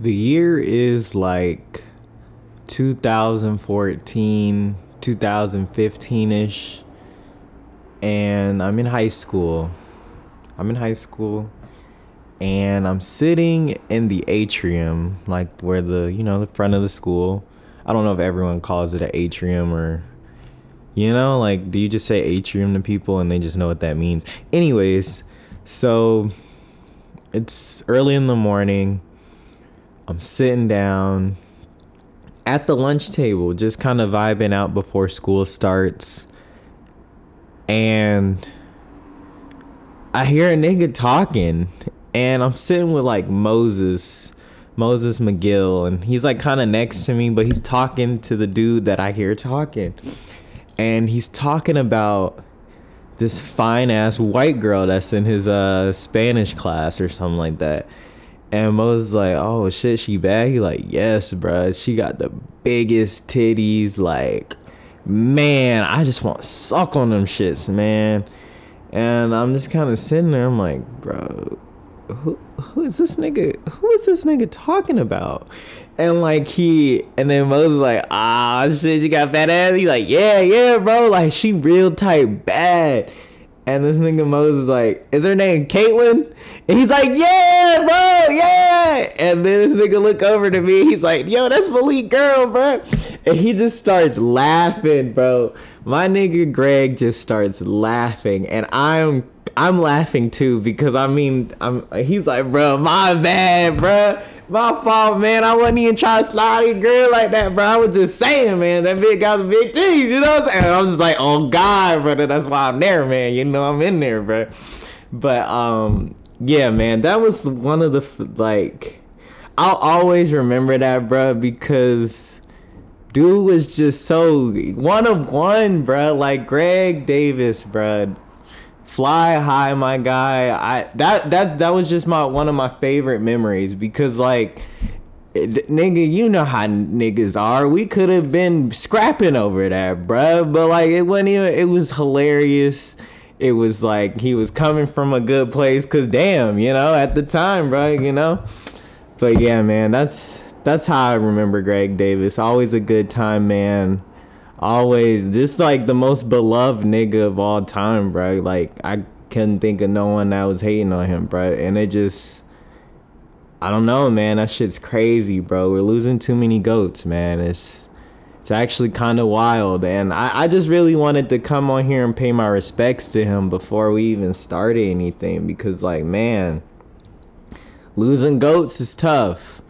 The year is like 2014, 2015 ish. And I'm in high school. I'm in high school. And I'm sitting in the atrium, like where the, you know, the front of the school. I don't know if everyone calls it an atrium or, you know, like, do you just say atrium to people and they just know what that means? Anyways, so it's early in the morning I'm sitting down at the lunch table, just kind of vibing out before school starts. And I hear a nigga talking, and I'm sitting with like Moses, Moses McGill, and he's like kind of next to me, but he's talking to the dude that I hear talking. And he's talking about this fine ass white girl that's in his uh Spanish class or something like that and Mo's like, oh shit, she bad? He like, yes, bro. She got the biggest titties. Like, man, I just want to suck on them shits, man. And I'm just kind of sitting there. I'm like, bro, who who is this nigga? Who is this nigga talking about? And like he, and then Moses like, ah, shit, you got fat ass. He like, yeah, yeah, bro. Like she real tight bad. And this nigga Moses is like, is her name Caitlin? And he's like, yeah, bro, yeah. And then this nigga look over to me. He's like, yo, that's Malik girl, bro. And he just starts laughing, bro. My nigga Greg just starts laughing, and I'm I'm laughing too because I mean I'm he's like, bro, my bad, bro. My fault, man. I wasn't even trying to slide your girl like that, bro. I was just saying, man, that bitch got the big titties, you know what I'm saying? I was just like, oh God, brother, that's why I'm there, man. You know I'm in there, bro. But um, yeah, man, that was one of the like, I'll always remember that, bro, because dude was just so one of one, bro. Like Greg Davis, bro fly high my guy. I that that that was just my one of my favorite memories because like nigga you know how niggas are. We could have been scrapping over that bruh. But like it wasn't even it was hilarious. It was like he was coming from a good place because damn you know at the time bro you know? But yeah man that's that's how i remember greg davis. Always a good time man always just like the most beloved nigga of all time, bro. Like I couldn't think of no one that was hating on him, bro. And it just I don't know, man. That shit's crazy, bro. We're losing too many goats, man. It's it's actually kind of wild, and I, I just really wanted to come on here and pay my respects to him before we even started anything because, like, man, losing goats is tough.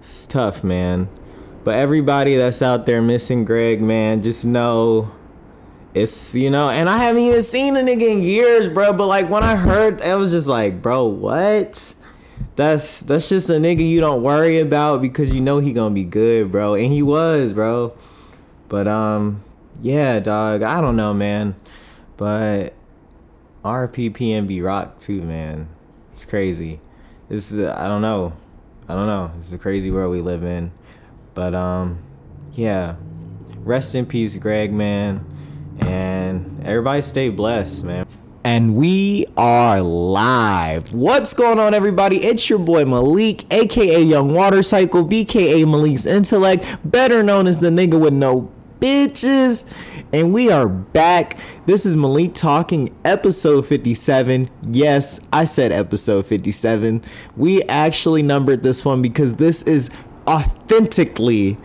It's tough, man. But everybody that's out there missing Greg, man, just know it's you know, and I haven't even seen a nigga in years, bro. But like when I heard, I was just like, bro, what? That's that's just a nigga you don't worry about because you know he gonna be good, bro. And he was, bro. But um, yeah, dog. I don't know, man. But RP PNB Rock too, man. It's crazy. This is I don't know. I don't know. It's a crazy world we live in. But um, yeah. Rest in peace, Greg, man. And everybody stay blessed, man. And we are live. What's going on, everybody? It's your boy Malik, aka Young Water Cycle, BKA Malik's Intellect, better known as the nigga with no bitches. And we are back. This is Malik talking episode 57. Yes, I said episode 57. We actually numbered this one because this is authentically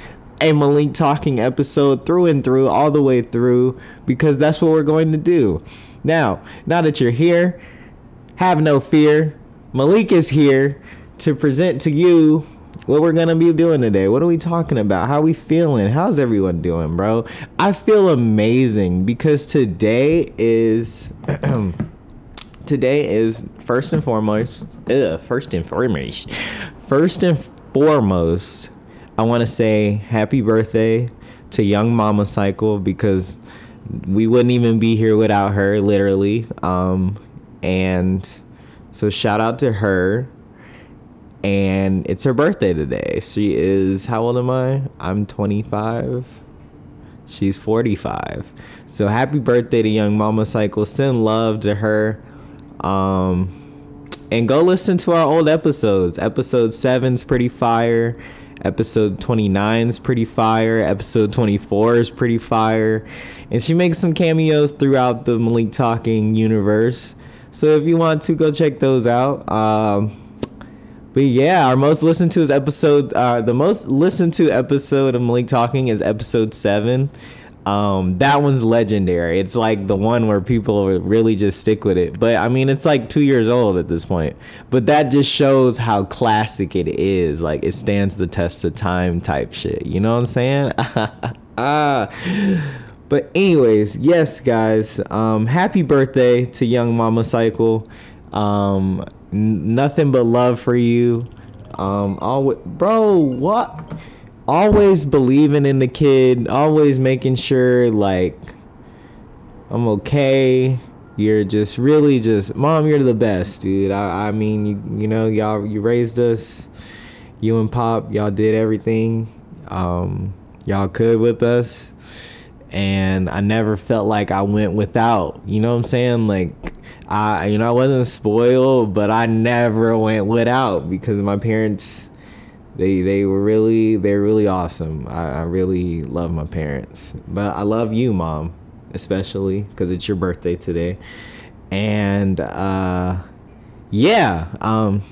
a Malik talking episode through and through, all the way through, because that's what we're going to do. Now, now that you're here, have no fear. Malik is here to present to you what we're gonna be doing today. What are we talking about? How we feeling? How's everyone doing, bro? I feel amazing because today is today is first and foremost. Ugh, first and foremost. First and foremost, I want to say happy birthday to Young Mama Cycle because we wouldn't even be here without her, literally. Um, and so shout out to her. And it's her birthday today. She is, how old am I? I'm 25. She's 45. So happy birthday to Young Mama Cycle. Send love to her. Um, and go listen to our old episodes. Episode seven's pretty fire. Episode 29 is pretty fire. Episode 24 is pretty fire. And she makes some cameos throughout the Malik Talking universe. So if you want to, go check those out. Um, but yeah, our most listened to is episode. Uh, the most listened to episode of Malik Talking is episode seven. Um, that one's legendary. It's like the one where people really just stick with it. But I mean, it's like two years old at this point. But that just shows how classic it is. Like it stands the test of time type shit. You know what I'm saying? ah. But anyways, yes, guys. Um, happy birthday to Young Mama Cycle. Um, n- nothing but love for you. Um, always, bro. What? Always believing in the kid, always making sure like I'm okay. You're just really just mom, you're the best, dude. I, I mean, you you know, y'all you raised us. You and Pop, y'all did everything um, y'all could with us. And I never felt like I went without. You know what I'm saying? Like I you know, I wasn't spoiled, but I never went without because my parents they they were really they're really awesome. I, I really love my parents, but I love you, mom, especially because it's your birthday today, and uh, yeah. Um,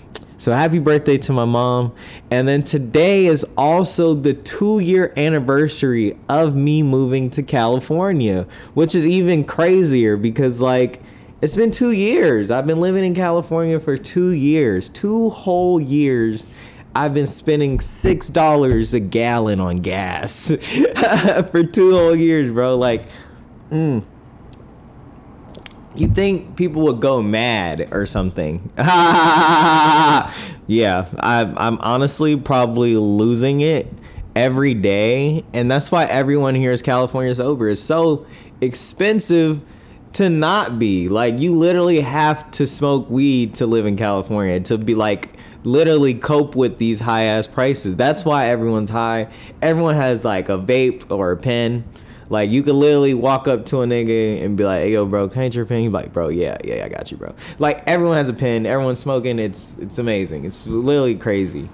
so happy birthday to my mom. And then today is also the two year anniversary of me moving to California, which is even crazier because, like, it's been two years. I've been living in California for two years, two whole years. I've been spending six dollars a gallon on gas for two whole years, bro. Like, mm. you think people would go mad or something? yeah, I'm, I'm honestly probably losing it every day, and that's why everyone here is California sober. It's so expensive to not be. Like, you literally have to smoke weed to live in California to be like literally cope with these high ass prices. That's why everyone's high. Everyone has like a vape or a pen. Like you could literally walk up to a nigga and be like, "Hey, yo, bro, can I get your pen?" He's like, "Bro, yeah, yeah, I got you, bro." Like everyone has a pen. Everyone's smoking. It's it's amazing. It's literally crazy.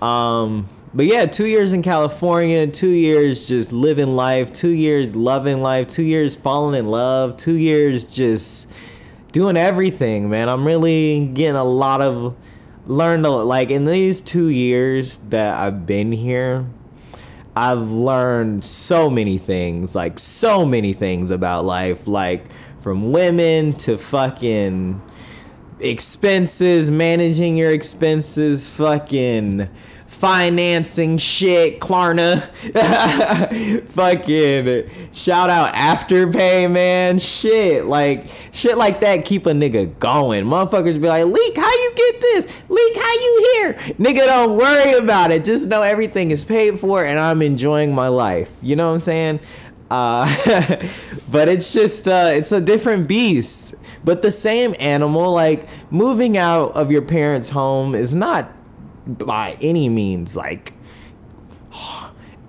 Um, but yeah, two years in California, two years just living life, two years loving life, two years falling in love, two years just doing everything, man. I'm really getting a lot of learned a, lot like in these two years that I've been here, I've learned so many things, like so many things about life, like from women to fucking expenses, managing your expenses, fucking financing shit, Klarna. Fucking shout out Afterpay, man. Shit, like shit like that keep a nigga going. Motherfuckers be like, Leak, how you get this? Leak, how you here? Nigga, don't worry about it. Just know everything is paid for and I'm enjoying my life. You know what I'm saying? Uh, but it's just uh, it's a different beast. But the same animal, like moving out of your parents' home, is not by any means like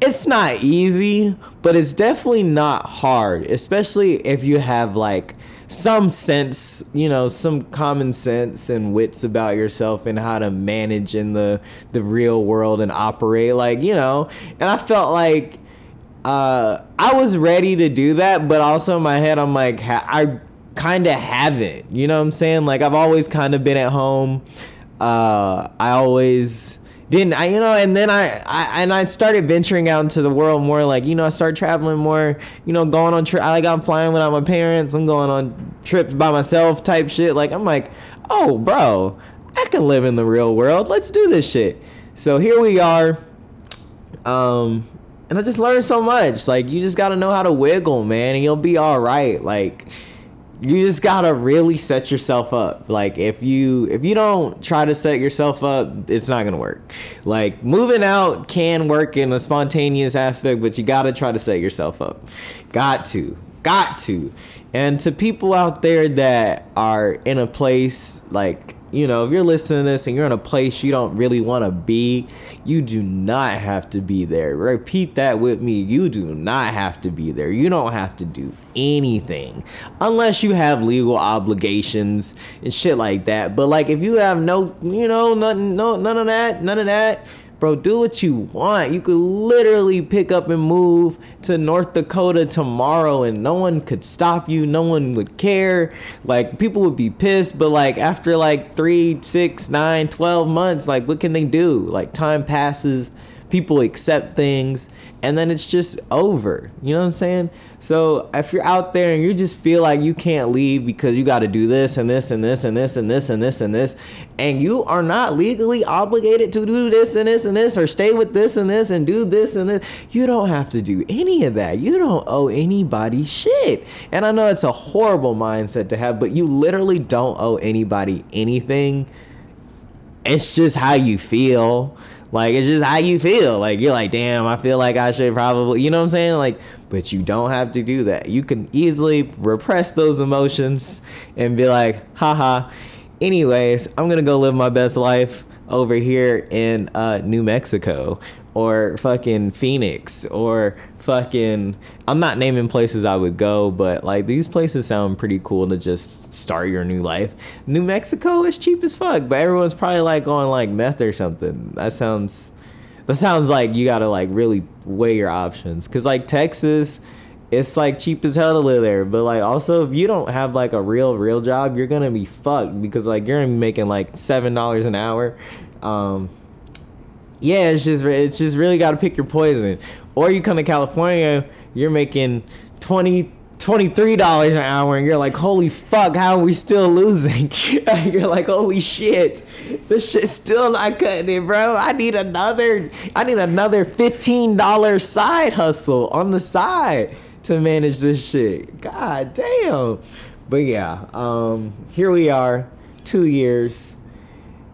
it's not easy, but it's definitely not hard, especially if you have like some sense, you know, some common sense and wits about yourself and how to manage in the the real world and operate like, you know. And I felt like uh I was ready to do that, but also in my head I'm like I kind of haven't. You know what I'm saying? Like I've always kind of been at home uh, I always didn't I you know and then I, I and I started venturing out into the world more like you know I started traveling more you know going on trip I like I'm flying without my parents I'm going on trips by myself type shit like I'm like oh bro I can live in the real world let's do this shit. So here we are um and I just learned so much like you just got to know how to wiggle man and you'll be all right like you just gotta really set yourself up. Like if you if you don't try to set yourself up it's not gonna work. Like moving out can work in a spontaneous aspect but you gotta try to set yourself up. Got to got to. And to people out there that are in a place like you know, if you're listening to this and you're in a place you don't really want to be, you do not have to be there. Repeat that with me. You do not have to be there. You don't have to do anything unless you have legal obligations and shit like that. But like if you have no, you know, nothing, no, none of that, none of that Bro, do what you want. You could literally pick up and move to North Dakota tomorrow and no one could stop you. No one would care. Like, people would be pissed, but like, after like three, six, nine, 12 months, like, what can they do? Like, time passes people accept things and then it's just over you know what i'm saying so if you're out there and you just feel like you can't leave because you got to do this and this and this and this and this and this and this and you are not legally obligated to do this and this and this or stay with this and this and do this and this you don't have to do any of that you don't owe anybody shit and i know it's a horrible mindset to have but you literally don't owe anybody anything it's just how you feel like it's just how you feel. Like you're like, damn, I feel like I should probably, you know what I'm saying? Like, but you don't have to do that. You can easily repress those emotions and be like, haha. Anyways, I'm gonna go live my best life over here in uh, New Mexico or fucking Phoenix or fucking I'm not naming places I would go, but like these places sound pretty cool to just start your new life. New Mexico is cheap as fuck, but everyone's probably like going like meth or something. That sounds that sounds like you gotta like really weigh your options. Cause like Texas, it's like cheap as hell to live there. But like also if you don't have like a real real job, you're gonna be fucked because like you're gonna be making like seven dollars an hour. Um, yeah, it's just it's just really got to pick your poison. Or you come to California, you're making 20 $23 an hour and you're like, holy fuck, how are we still losing? you're like, holy shit, this shit's still not cutting it, bro. I need another, I need another $15 side hustle on the side to manage this shit. God damn. But yeah, um, here we are, two years and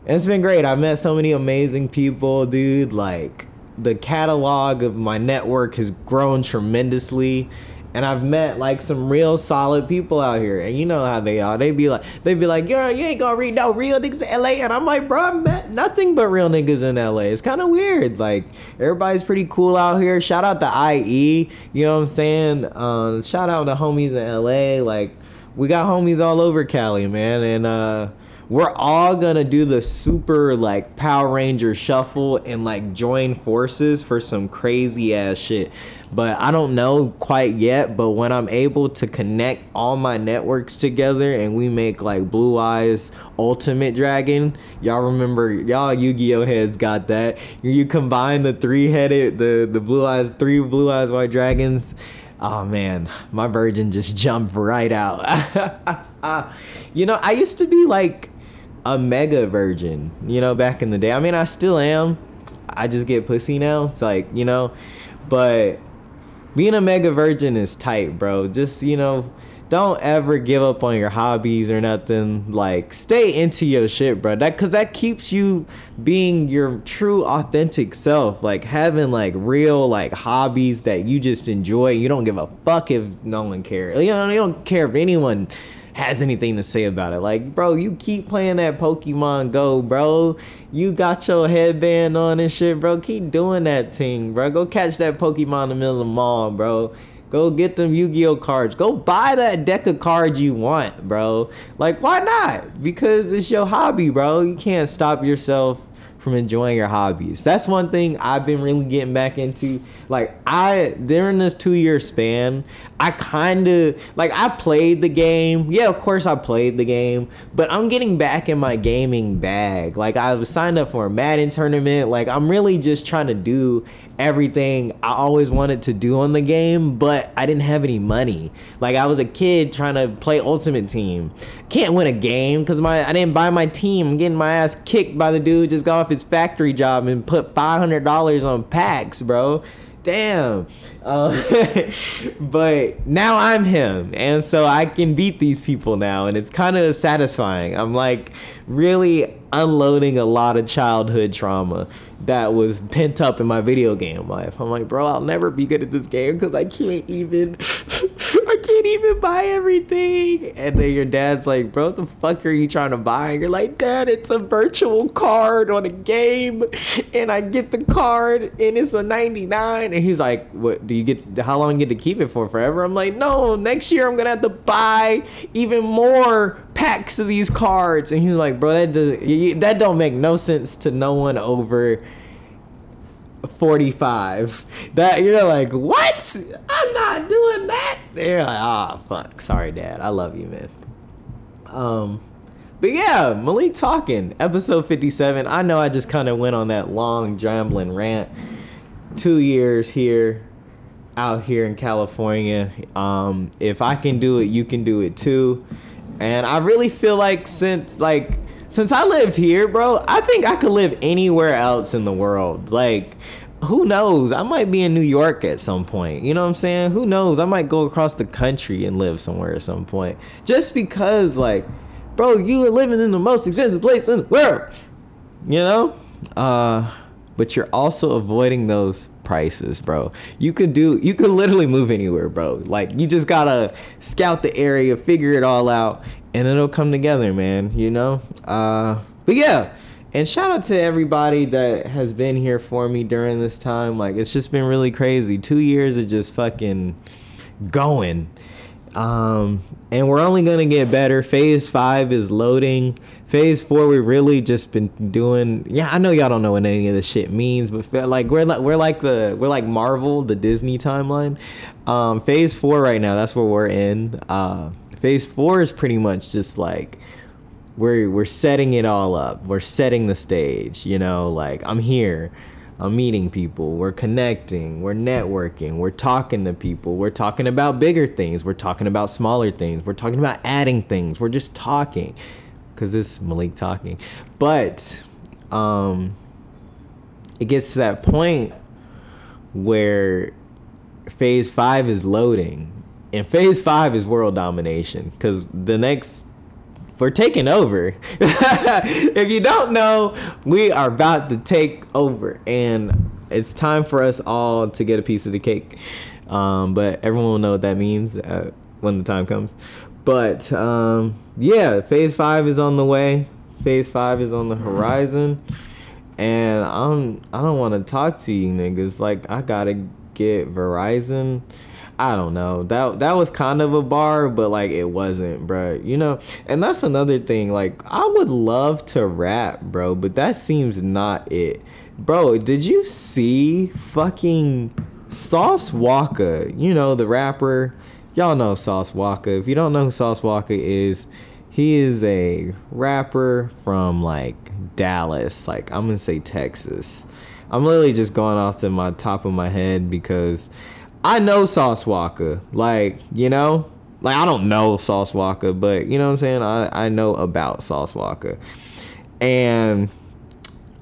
it's been great. I've met so many amazing people, dude. Like the catalog of my network has grown tremendously. And I've met like some real solid people out here. And you know how they are. They be like they be like, Yo, you ain't gonna read no real niggas in LA. And I'm like, bro, I met nothing but real niggas in LA. It's kinda weird. Like everybody's pretty cool out here. Shout out to IE. You know what I'm saying? Um, shout out to homies in LA. Like we got homies all over Cali, man. And uh we're all gonna do the super like Power Ranger shuffle and like join forces for some crazy ass shit. But I don't know quite yet. But when I'm able to connect all my networks together and we make like Blue Eyes Ultimate Dragon, y'all remember y'all Yu-Gi-Oh heads got that. You combine the three headed the the Blue Eyes three Blue Eyes White Dragons. Oh man, my virgin just jumped right out. you know, I used to be like a mega virgin, you know, back in the day. I mean, I still am. I just get pussy now. It's like, you know, but being a mega virgin is tight, bro. Just, you know, don't ever give up on your hobbies or nothing. Like, stay into your shit, bro. That cause that keeps you being your true authentic self. Like having like real like hobbies that you just enjoy. You don't give a fuck if no one cares. You know, you don't care if anyone has anything to say about it. Like, bro, you keep playing that Pokemon Go, bro. You got your headband on and shit, bro. Keep doing that thing, bro. Go catch that Pokemon in the middle of the mall, bro. Go get them Yu-Gi-Oh cards. Go buy that deck of cards you want, bro. Like, why not? Because it's your hobby, bro. You can't stop yourself from enjoying your hobbies. That's one thing I've been really getting back into. Like I during this 2 year span, I kind of like I played the game. Yeah, of course I played the game, but I'm getting back in my gaming bag. Like I was signed up for a Madden tournament. Like I'm really just trying to do everything I always wanted to do on the game, but I didn't have any money. Like I was a kid trying to play Ultimate Team. Can't win a game because my I didn't buy my team. I'm getting my ass kicked by the dude just got off his factory job and put five hundred dollars on packs, bro. Damn. Uh, but now I'm him, and so I can beat these people now, and it's kind of satisfying. I'm like really unloading a lot of childhood trauma that was pent up in my video game life. I'm like, bro, I'll never be good at this game because I can't even, can't even buy everything. And then your dad's like, bro, what the fuck are you trying to buy? And you're like, dad, it's a virtual card on a game. And I get the card and it's a 99. And he's like, what, do you get, how long you get to keep it for? Forever? I'm like, no, next year I'm going to have to buy even more packs of these cards. And he's like, bro, that, does, that don't make no sense to no one over 45 that you're like what? I'm not doing that. They're like ah oh, fuck. Sorry dad. I love you man. Um but yeah malik talking episode 57 i know i just kind of went on that long rambling rant. Two years here out here in california. Um if i can do it you can do it too. And i really feel like since like since I lived here, bro, I think I could live anywhere else in the world. Like, who knows? I might be in New York at some point. You know what I'm saying? Who knows? I might go across the country and live somewhere at some point. Just because, like, bro, you are living in the most expensive place in the world. You know? Uh, but you're also avoiding those prices, bro. You could do you could literally move anywhere, bro. Like you just gotta scout the area, figure it all out, and it'll come together, man. You know. Uh, but yeah, and shout out to everybody that has been here for me during this time. Like it's just been really crazy. Two years of just fucking going. Um, and we're only gonna get better. Phase five is loading. Phase four, we really just been doing. Yeah, I know y'all don't know what any of this shit means, but like we're like we're like the we're like Marvel, the Disney timeline. Um, phase four right now, that's where we're in. Uh, phase four is pretty much just like we're we're setting it all up. We're setting the stage, you know, like I'm here. I'm meeting people. We're connecting. We're networking. We're talking to people. We're talking about bigger things. We're talking about smaller things. We're talking about adding things. We're just talking. Cause this Malik talking. But um it gets to that point where phase five is loading and phase five is world domination because the next we're taking over. if you don't know, we are about to take over, and it's time for us all to get a piece of the cake. Um, but everyone will know what that means uh, when the time comes. But um, yeah, phase five is on the way. Phase five is on the horizon, and I'm I don't want to talk to you niggas. Like I gotta get Verizon I don't know. That that was kind of a bar, but like it wasn't, bro. You know, and that's another thing. Like I would love to rap, bro, but that seems not it. Bro, did you see fucking Sauce Walka? You know the rapper. Y'all know Sauce Walka. If you don't know who Sauce Walka is, he is a rapper from like Dallas. Like I'm gonna say Texas. I'm literally just going off to my top of my head because I know Sauce Walka. Like, you know? Like I don't know Sauce Walka, but you know what I'm saying? I, I know about Sauce Walka. And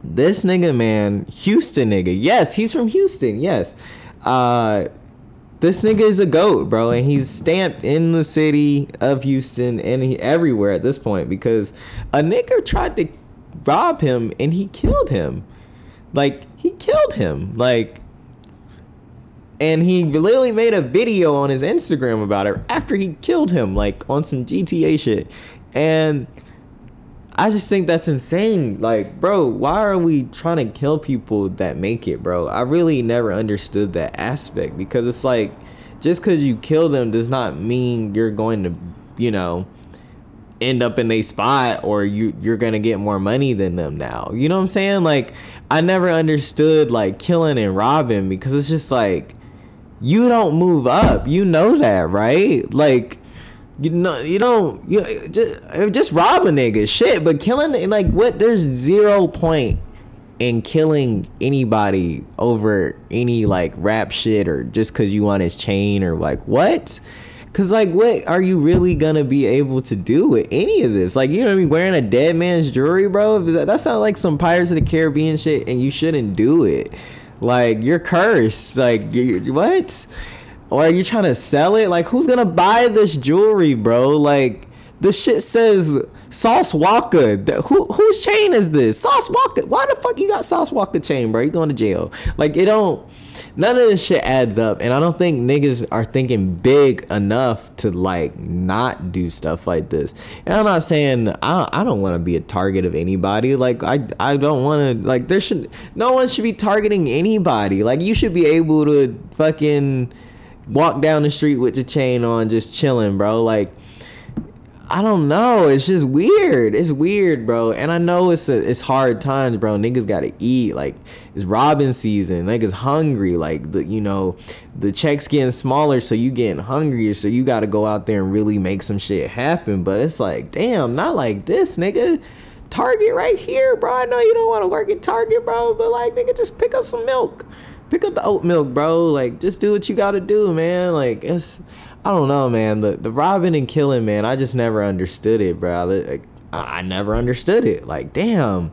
this nigga, man, Houston nigga. Yes, he's from Houston. Yes. Uh this nigga is a goat, bro, and he's stamped in the city of Houston and he, everywhere at this point because a nigga tried to rob him and he killed him. Like he killed him. Like and he literally made a video on his Instagram about it after he killed him, like on some GTA shit. And I just think that's insane. Like, bro, why are we trying to kill people that make it, bro? I really never understood that aspect because it's like just because you kill them does not mean you're going to, you know, end up in a spot or you you're gonna get more money than them now. You know what I'm saying? Like I never understood like killing and robbing because it's just like you don't move up. You know that, right? Like you know you don't you just just rob a nigga shit, but killing like what there's zero point in killing anybody over any like rap shit or just cuz you want his chain or like what? Cause like, what are you really gonna be able to do with any of this? Like, you know what I mean? Wearing a dead man's jewelry, bro. That, that sounds like some Pirates of the Caribbean shit, and you shouldn't do it. Like you're cursed. Like you, what? Or are you trying to sell it? Like who's gonna buy this jewelry, bro? Like this shit says Sauce Walka. Who whose chain is this? Sauce Walka. Why the fuck you got Sauce Walka chain, bro? You going to jail? Like it don't. None of this shit adds up and i don't think niggas are thinking big enough to like not do stuff like this. And i'm not saying i, I don't want to be a target of anybody like i i don't want to like there should no one should be targeting anybody. Like you should be able to fucking walk down the street with your chain on just chilling bro. Like I don't know. It's just weird. It's weird, bro. And I know it's a, it's hard times, bro. Niggas gotta eat. Like it's Robin season. Niggas hungry. Like the you know the checks getting smaller, so you getting hungrier. So you gotta go out there and really make some shit happen. But it's like, damn, not like this, nigga. Target right here, bro. I know you don't want to work at Target, bro, but like, nigga, just pick up some milk. Pick up the oat milk, bro. Like, just do what you gotta do, man. Like, it's I don't know, man. The the robbing and killing, man. I just never understood it, bro. Like, I, never understood it. Like, damn,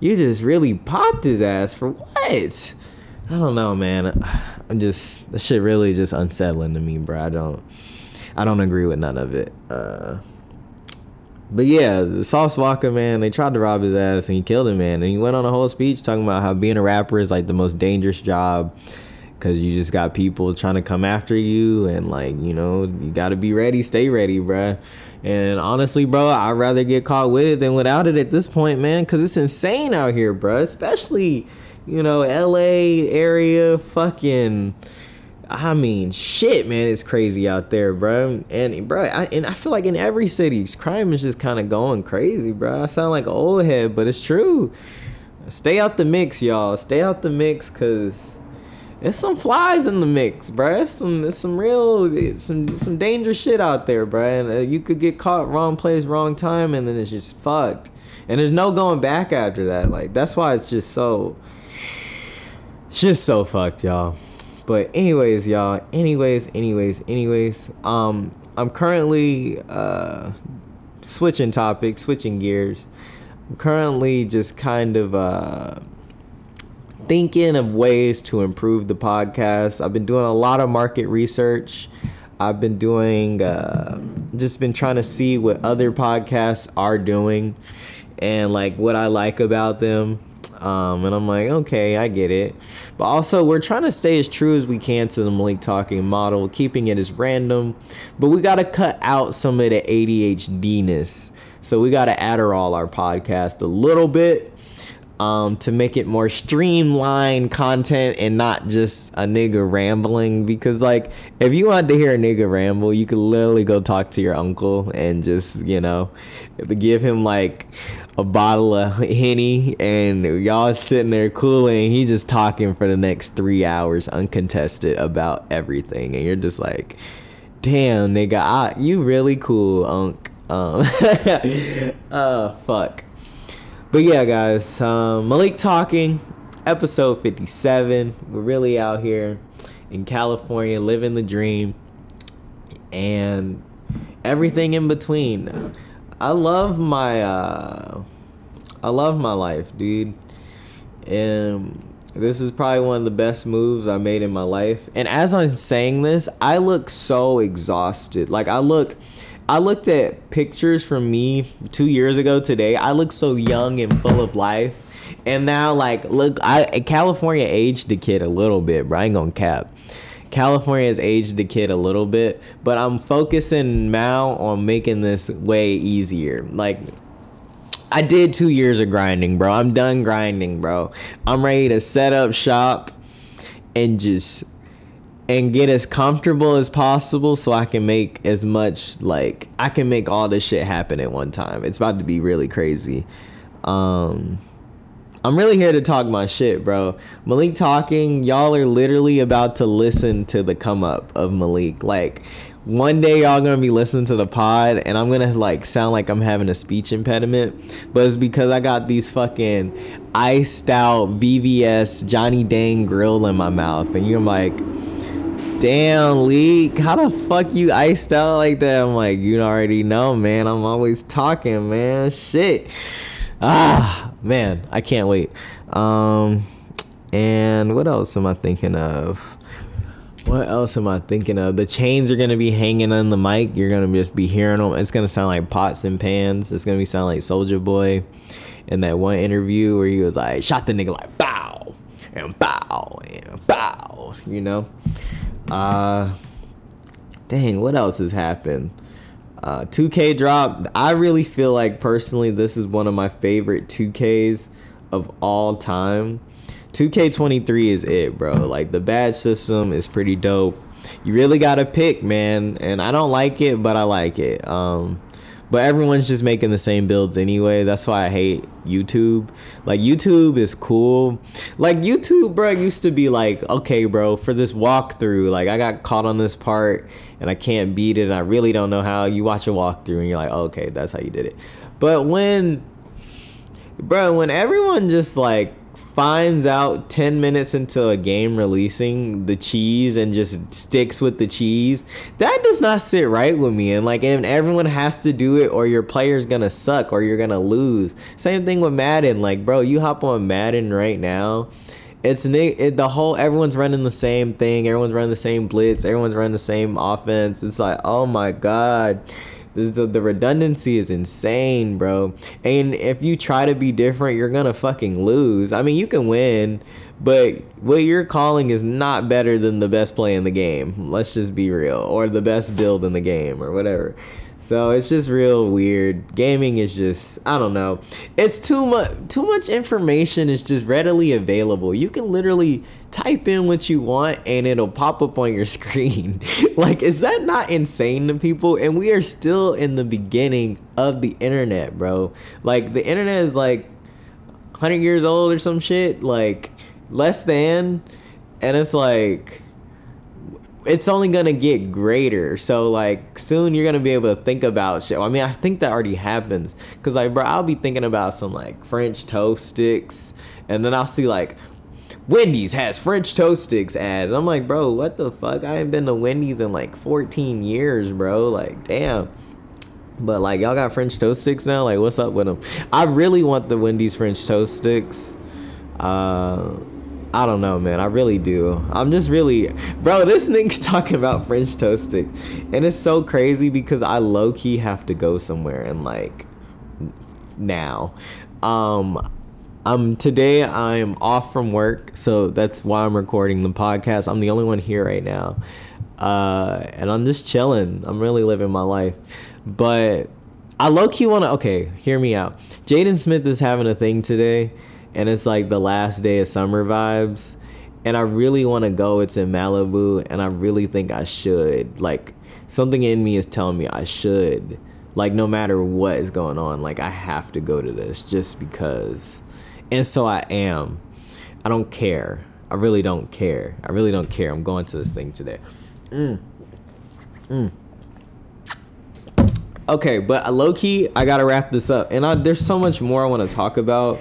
you just really popped his ass for what? I don't know, man. I'm just the shit really just unsettling to me, bro. I don't I don't agree with none of it. Uh, but yeah, Sauce Walka, man, they tried to rob his ass and he killed him, man. And he went on a whole speech talking about how being a rapper is like the most dangerous job because you just got people trying to come after you and like you know you got to be ready stay ready bruh and honestly bro i'd rather get caught with it than without it at this point man because it's insane out here bruh especially you know la area fucking I mean, shit, man, it's crazy out there, bro. And bro, I, and I feel like in every city, crime is just kind of going crazy, bro. I sound like an old head, but it's true. Stay out the mix, y'all. Stay out the mix, cause it's some flies in the mix, bruh. It's some it's some real some some dangerous shit out there, bruh. And uh, you could get caught wrong place, wrong time, and then it's just fucked. And there's no going back after that. Like that's why it's just so it's just so fucked, y'all. But anyways, y'all. Anyways, anyways, anyways. Um, I'm currently uh switching topics, switching gears. I'm currently just kind of uh thinking of ways to improve the podcast. I've been doing a lot of market research. I've been doing, uh, just been trying to see what other podcasts are doing and like what I like about them. Um, and I'm like, okay, I get it. But also, we're trying to stay as true as we can to the Malik talking model, keeping it as random. But we got to cut out some of the ADHD ness. So we got to Adderall our podcast a little bit um, to make it more streamlined content and not just a nigga rambling. Because like, if you want to hear a nigga ramble, you could literally go talk to your uncle and just you know, give him like a bottle of henny and y'all sitting there cooling. He just talking for the next three hours uncontested about everything, and you're just like, damn nigga, I, you really cool, unk. Um, uh, fuck. But yeah, guys, um, Malik talking, episode 57. We're really out here in California living the dream and everything in between. I love my uh, I love my life, dude. And this is probably one of the best moves I made in my life. And as I'm saying this, I look so exhausted. Like I look I looked at pictures from me two years ago today. I look so young and full of life. And now, like, look, I California aged the kid a little bit, bro. I ain't gonna cap. California has aged the kid a little bit, but I'm focusing now on making this way easier. Like, I did two years of grinding, bro. I'm done grinding, bro. I'm ready to set up shop and just and get as comfortable as possible so I can make as much like I can make all this shit happen at one time. It's about to be really crazy. Um I'm really here to talk my shit, bro. Malik talking, y'all are literally about to listen to the come up of Malik. Like one day y'all gonna be listening to the pod and I'm gonna like sound like I'm having a speech impediment, but it's because I got these fucking iced out VVS Johnny Dang grill in my mouth, and you're like damn leak how the fuck you iced out like that? I'm like you already know man. I'm always talking man. Shit. Ah man i can't wait. Um and what else am i thinking of? What else am i thinking of? The chains are gonna be hanging on the mic. You're gonna just be hearing them it's gonna sound like pots and pans. It's gonna be sound like Soulja Boy. In that one interview where he was like shot the nigga like bow and bow and bow. You know. Uh, dang, what else has happened? Uh, 2K drop. I really feel like personally, this is one of my favorite 2Ks of all time. 2K23 is it, bro. Like the badge system is pretty dope. You really gotta pick, man. And I don't like it, but I like it. Um, but everyone's just making the same builds anyway. That's why I hate YouTube. Like YouTube is cool. Like YouTube, bro, used to be like, okay, bro, for this walkthrough, like I got caught on this part and I can't beat it and I really don't know how. You watch a walkthrough and you're like, okay, that's how you did it. But when bro, when everyone just like finds out 10 minutes into a game releasing the cheese and just sticks with the cheese, that does not sit right with me. And like, and everyone has to do it, or your player's gonna suck, or you're gonna lose. Same thing with Madden. Like, bro, you hop on Madden right now. It's it, the whole everyone's running the same thing. Everyone's running the same blitz. Everyone's running the same offense. It's like, oh my god the, the redundancy is insane, bro. And if you try to be different, you're gonna fucking lose. I mean, you can win, but what you're calling is not better than the best play in the game. Let's just be real, or the best build in the game, or whatever. So it's just real weird. Gaming is just I don't know. It's too much too much information is just readily available. You can literally type in what you want and it'll pop up on your screen. like is that not insane to people? And we are still in the beginning of the internet, bro. Like the internet is like 100 years old or some shit, like less than and it's like it's only gonna get greater. So like soon you're gonna be able to think about shit. I mean, I think that already happens. Cause like, bro, I'll be thinking about some like French toast sticks, and then I'll see like Wendy's has French toast sticks ads. I'm like, bro, what the fuck? I ain't been to Wendy's in like 14 years, bro. Like, damn. But like, y'all got French toast sticks now. Like, what's up with them? I really want the Wendy's French toast sticks. Uh I don't know, man. I really do. I'm just really, bro. This nigga's talking about French toast sticks, and it's so crazy because I low key have to go somewhere and like now. Um, um, today I am off from work, so that's why I'm recording the podcast. I'm the only one here right now, uh, and I'm just chilling. I'm really living my life, but I low key want to. Okay, hear me out. Jaden Smith is having a thing today and it's like the last day of summer vibes and I really want to go. It's in Malibu, and I really think I should. Like, something in me is telling me I should. Like, no matter what is going on, like, I have to go to this just because. And so I am. I don't care. I really don't care. I really don't care. I'm going to this thing today. Mm. Mm. Okay, but low key, I gotta wrap this up. And I, there's so much more I want to talk about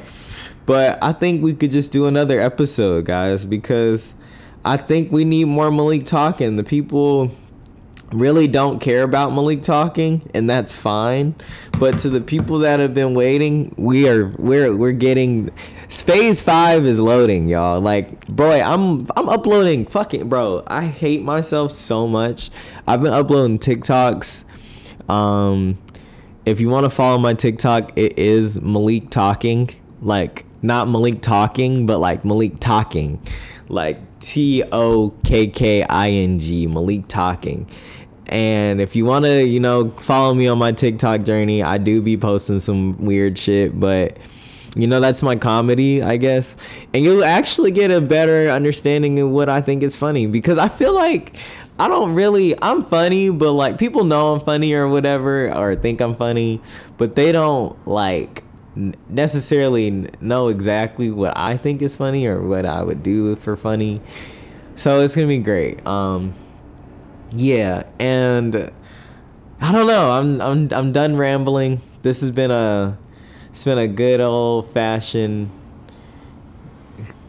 but I think we could just do another episode, guys, because I think we need more Malik talking. The people really don't care about Malik talking, and that's fine. But to the people that have been waiting, we are we're we're getting phase five is loading, y'all. Like, boy, I'm I'm uploading fucking bro. I hate myself so much. I've been uploading TikToks. Um, if you want to follow my TikTok, it is Malik talking. Like not Malik talking, but like Malik talking, like T O K K I N G, Malik talking. And if you want to, you know, follow me on my TikTok journey, I do be posting some weird shit, but you know, that's my comedy, I guess. And you'll actually get a better understanding of what I think is funny because I feel like I don't really, I'm funny, but like people know I'm funny or whatever, or think I'm funny, but they don't like necessarily know exactly what I think is funny or what I would do for funny. So it's gonna be great. Um, yeah, and I don't know. I'm I'm I'm done rambling. This has been a it's been a good old fashioned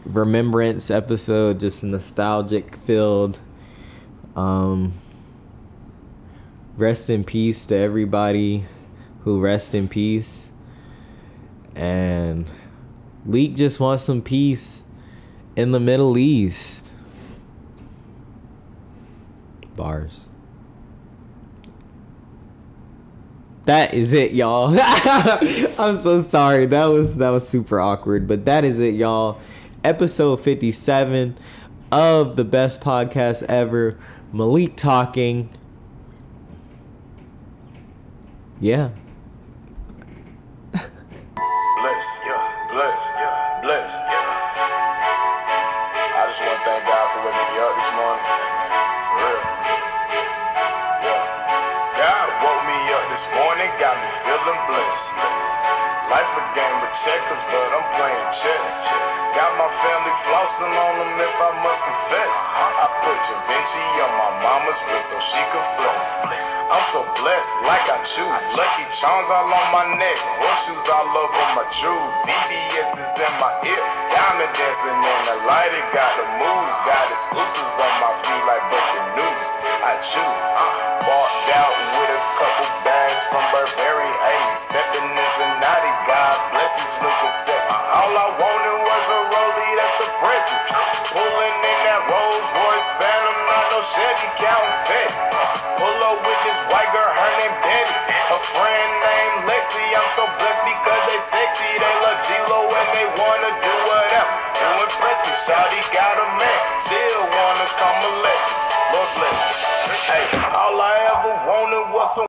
remembrance episode, just nostalgic filled. Um, rest in peace to everybody who rest in peace and Leak just wants some peace in the Middle East. Bars. That is it, y'all. I'm so sorry. That was that was super awkward, but that is it, y'all. episode 57 of the best podcast ever, Malik Talking. Yeah. Life a game of checkers, but I'm playing chess. Got my family flossing on them if I must confess. I put Da Vinci on my mama's wrist so she could flex. I'm so blessed, like I choose. Lucky charms all on my neck, horseshoes all over my jewels. VVS is in my ear, diamond dancing in the light. It got the moves, got exclusives on my feet like breaking news. I chew, walked out with a couple bags from Burberry. Ayy, stepping a naughty. God bless these Lucas seconds. All I wanted was a rollie that's a present. Pulling in that Rolls Royce Phantom, not no Chevy counting fat. Pull up with this white girl, her name Betty. A friend named Lexi. I'm so blessed because they sexy. They love Geelo and they wanna do whatever to impress me. Shawty got a man, still wanna come molest me. Lord bless me. Hey, all I ever wanted was some